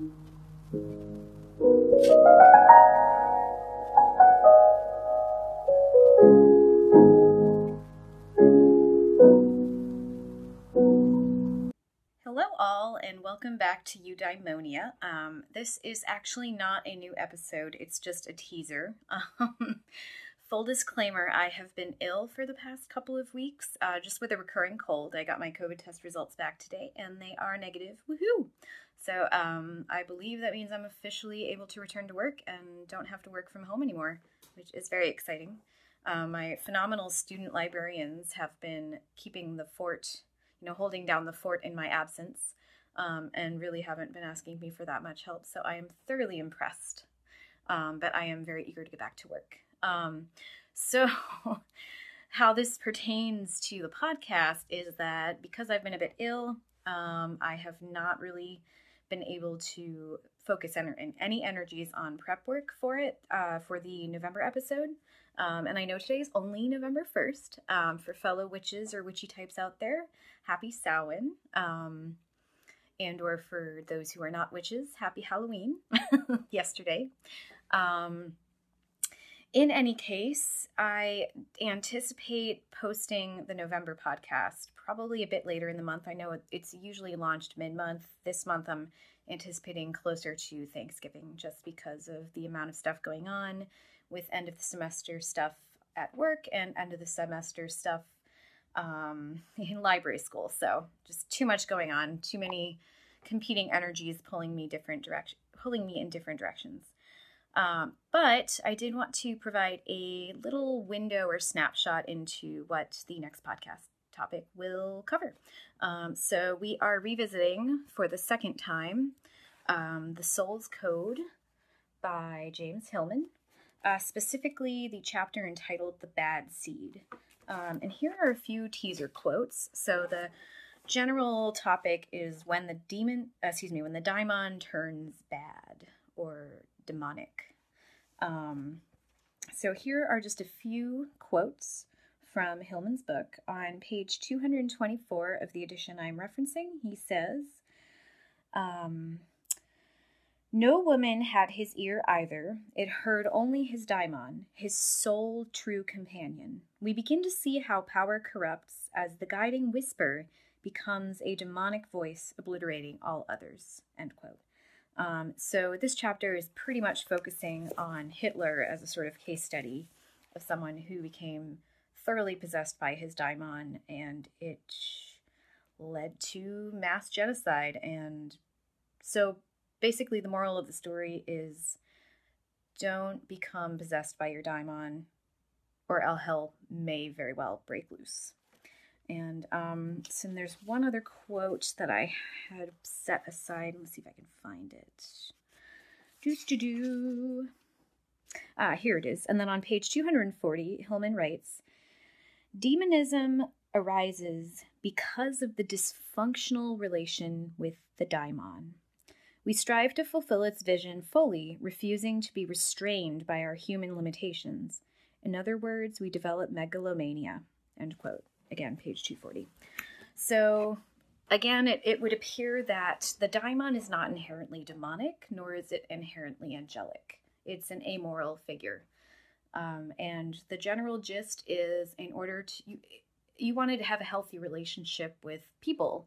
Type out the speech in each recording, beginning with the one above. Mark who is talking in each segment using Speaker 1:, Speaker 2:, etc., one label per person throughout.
Speaker 1: Hello, all, and welcome back to Eudaimonia. Um, this is actually not a new episode, it's just a teaser. Um, full disclaimer I have been ill for the past couple of weeks, uh, just with a recurring cold. I got my COVID test results back today, and they are negative. Woohoo! So um, I believe that means I'm officially able to return to work and don't have to work from home anymore, which is very exciting. Uh, my phenomenal student librarians have been keeping the fort you know, holding down the fort in my absence, um, and really haven't been asking me for that much help. So I am thoroughly impressed, um, but I am very eager to get back to work. Um, so, how this pertains to the podcast is that because I've been a bit ill, um, I have not really been able to focus en- any energies on prep work for it uh, for the November episode. Um, and I know today is only November 1st. Um, for fellow witches or witchy types out there, happy Samhain. Um, and or for those who are not witches, happy Halloween yesterday. Um, in any case, I anticipate posting the November podcast probably a bit later in the month. I know it's usually launched mid month. This month, I'm anticipating closer to Thanksgiving just because of the amount of stuff going on with end of the semester stuff at work and end of the semester stuff um, in library school. So just too much going on, too many competing energies pulling me different direction, pulling me in different directions. Um, but I did want to provide a little window or snapshot into what the next podcast topic will cover. Um, so we are revisiting for the second time um, The Soul's Code by James Hillman, uh, specifically the chapter entitled The Bad Seed. Um, and here are a few teaser quotes. So the general topic is when the demon, uh, excuse me, when the daimon turns bad or demonic. Um, so here are just a few quotes from Hillman's book. On page 224 of the edition I'm referencing, he says, um, no woman had his ear either. It heard only his daimon, his sole true companion. We begin to see how power corrupts as the guiding whisper becomes a demonic voice obliterating all others. End quote. Um, so this chapter is pretty much focusing on Hitler as a sort of case study of someone who became thoroughly possessed by his daimon, and it led to mass genocide. And so basically the moral of the story is don't become possessed by your daimon or el hell may very well break loose and um, so there's one other quote that I had set aside. Let's see if I can find it. Do do do. Ah, here it is. And then on page 240, Hillman writes Demonism arises because of the dysfunctional relation with the daimon. We strive to fulfill its vision fully, refusing to be restrained by our human limitations. In other words, we develop megalomania. End quote. Again, page 240. So, again, it, it would appear that the daimon is not inherently demonic, nor is it inherently angelic. It's an amoral figure. Um, and the general gist is in order to, you, you wanted to have a healthy relationship with people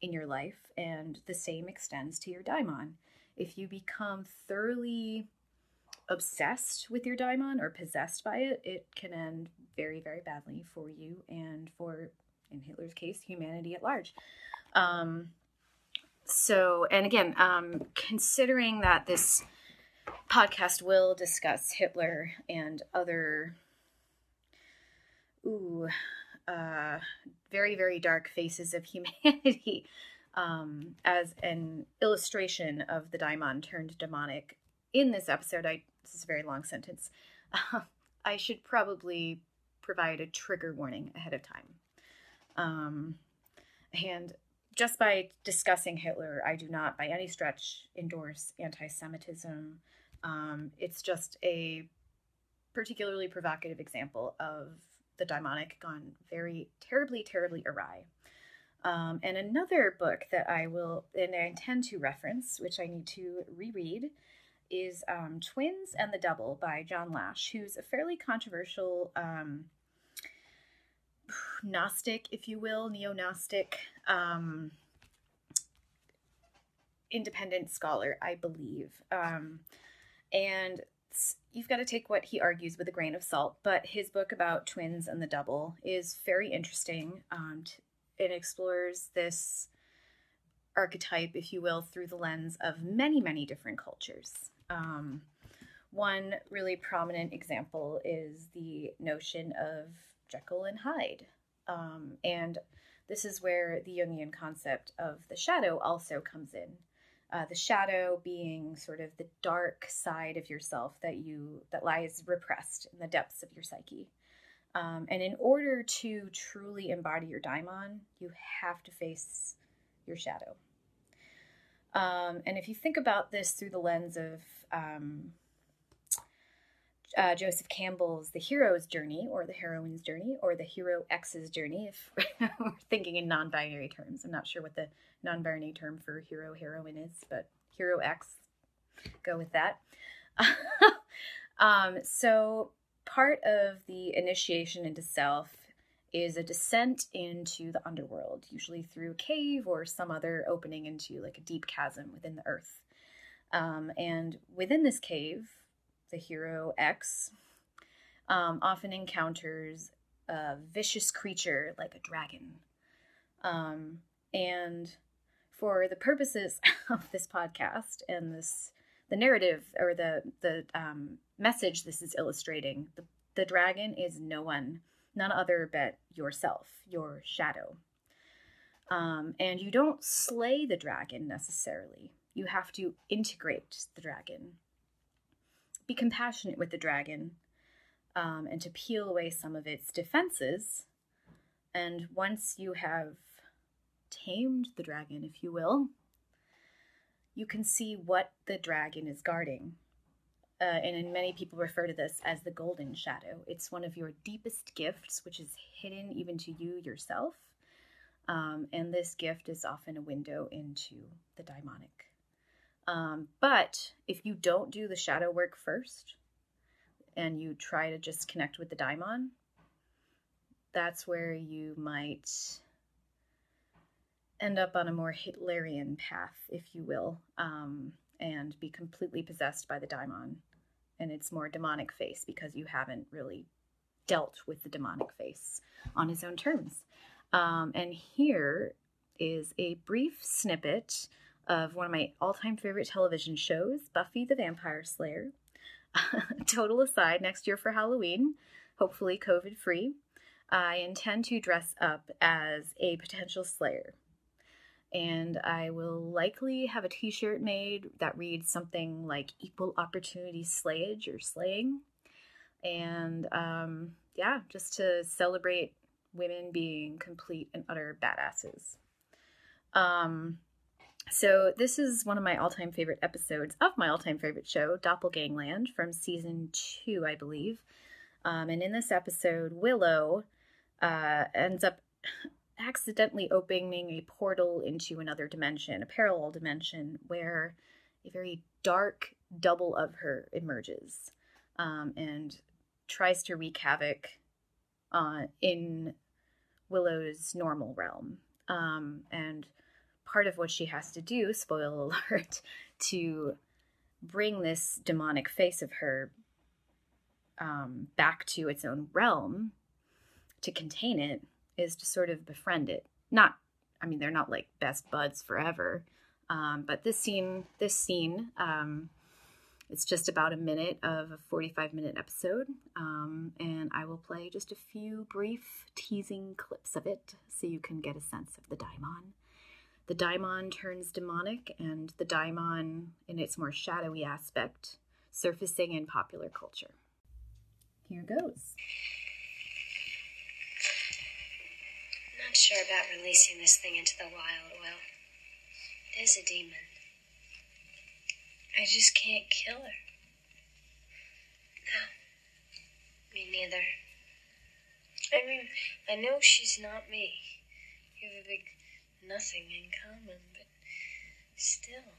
Speaker 1: in your life, and the same extends to your daimon. If you become thoroughly obsessed with your daimon or possessed by it, it can end very, very badly for you and for, in Hitler's case, humanity at large. Um, so, and again, um, considering that this podcast will discuss Hitler and other, ooh, uh, very, very dark faces of humanity um, as an illustration of the daimon turned demonic. In this episode, I this is a very long sentence. Uh, I should probably provide a trigger warning ahead of time. Um, and just by discussing Hitler, I do not by any stretch endorse anti Semitism. Um, it's just a particularly provocative example of the daimonic gone very terribly, terribly awry. Um, and another book that I will and I intend to reference, which I need to reread, is um, Twins and the Double by John Lash, who's a fairly controversial um, Gnostic, if you will, neo Gnostic, um, independent scholar, I believe. Um, and you've got to take what he argues with a grain of salt, but his book about twins and the double is very interesting. Um, it explores this archetype, if you will, through the lens of many, many different cultures. Um, one really prominent example is the notion of Jekyll and Hyde. Um, and this is where the Jungian concept of the shadow also comes in. Uh, the shadow being sort of the dark side of yourself that you that lies repressed in the depths of your psyche. Um, and in order to truly embody your daimon, you have to face your shadow. Um, and if you think about this through the lens of um, uh, Joseph Campbell's The Hero's Journey or The Heroine's Journey or The Hero X's Journey, if we're thinking in non binary terms. I'm not sure what the non binary term for hero heroine is, but Hero X, go with that. um, so, part of the initiation into self is a descent into the underworld, usually through a cave or some other opening into like a deep chasm within the earth. Um, and within this cave, the hero X, um, often encounters a vicious creature like a dragon. Um, and for the purposes of this podcast and this, the narrative or the the um, message this is illustrating, the, the dragon is no one, none other but yourself, your shadow. Um, and you don't slay the dragon necessarily. You have to integrate the dragon be compassionate with the dragon um, and to peel away some of its defenses. And once you have tamed the dragon, if you will, you can see what the dragon is guarding. Uh, and many people refer to this as the golden shadow. It's one of your deepest gifts, which is hidden even to you yourself. Um, and this gift is often a window into the daimonic. Um, but if you don't do the shadow work first and you try to just connect with the daimon, that's where you might end up on a more Hitlerian path, if you will, um, and be completely possessed by the daimon and its more demonic face because you haven't really dealt with the demonic face on his own terms. Um, and here is a brief snippet of one of my all time favorite television shows, Buffy the Vampire Slayer. Total aside, next year for Halloween, hopefully COVID free, I intend to dress up as a potential Slayer. And I will likely have a t shirt made that reads something like Equal Opportunity Slayage or Slaying. And um, yeah, just to celebrate women being complete and utter badasses. Um, so this is one of my all-time favorite episodes of my all-time favorite show, Doppelgangland, from season two, I believe. Um, and in this episode, Willow uh, ends up accidentally opening a portal into another dimension, a parallel dimension, where a very dark double of her emerges um, and tries to wreak havoc uh, in Willow's normal realm. Um, and part of what she has to do, spoil alert, to bring this demonic face of her um, back to its own realm, to contain it, is to sort of befriend it. Not, I mean, they're not like best buds forever, um, but this scene, this scene, um, it's just about a minute of a 45 minute episode, um, and I will play just a few brief teasing clips of it so you can get a sense of the daimon the daimon turns demonic, and the daimon, in its more shadowy aspect, surfacing in popular culture. Here goes.
Speaker 2: Not sure about releasing this thing into the wild, Will. It is a demon. I just can't kill her. No. Me neither. I mean, I know she's not me. You have a big nothing in common, but still.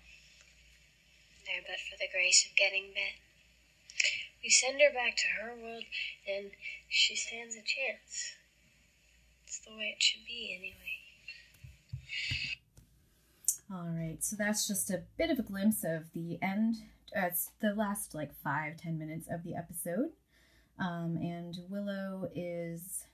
Speaker 2: There but for the grace of getting bit. We send her back to her world, and she stands a chance. It's the way it should be, anyway.
Speaker 1: All right, so that's just a bit of a glimpse of the end. Uh, it's the last like five, ten minutes of the episode. Um, and Willow is,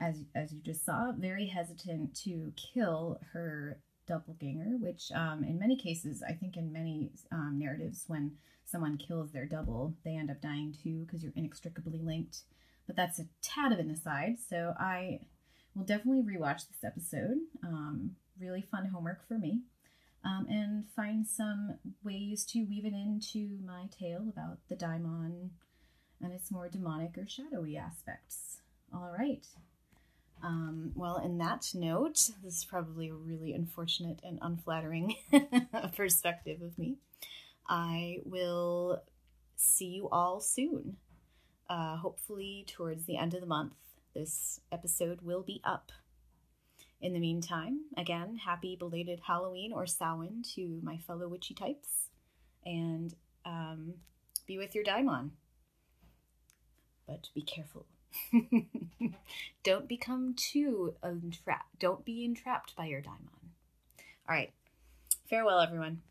Speaker 1: as, as you just saw, very hesitant to kill her doppelganger, which um, in many cases, I think in many um, narratives, when someone kills their double, they end up dying too because you're inextricably linked. But that's a tad of an aside. So I will definitely rewatch this episode. Um, really fun homework for me. Um, and find some ways to weave it into my tale about the daimon and its more demonic or shadowy aspects. All right. Um, well, in that note, this is probably a really unfortunate and unflattering perspective of me. I will see you all soon. Uh, hopefully, towards the end of the month, this episode will be up. In the meantime, again, happy belated Halloween or Samhain to my fellow witchy types, and um, be with your daimon. But be careful. don't become too entrapped. Don't be entrapped by your daimon. All right. Farewell, everyone.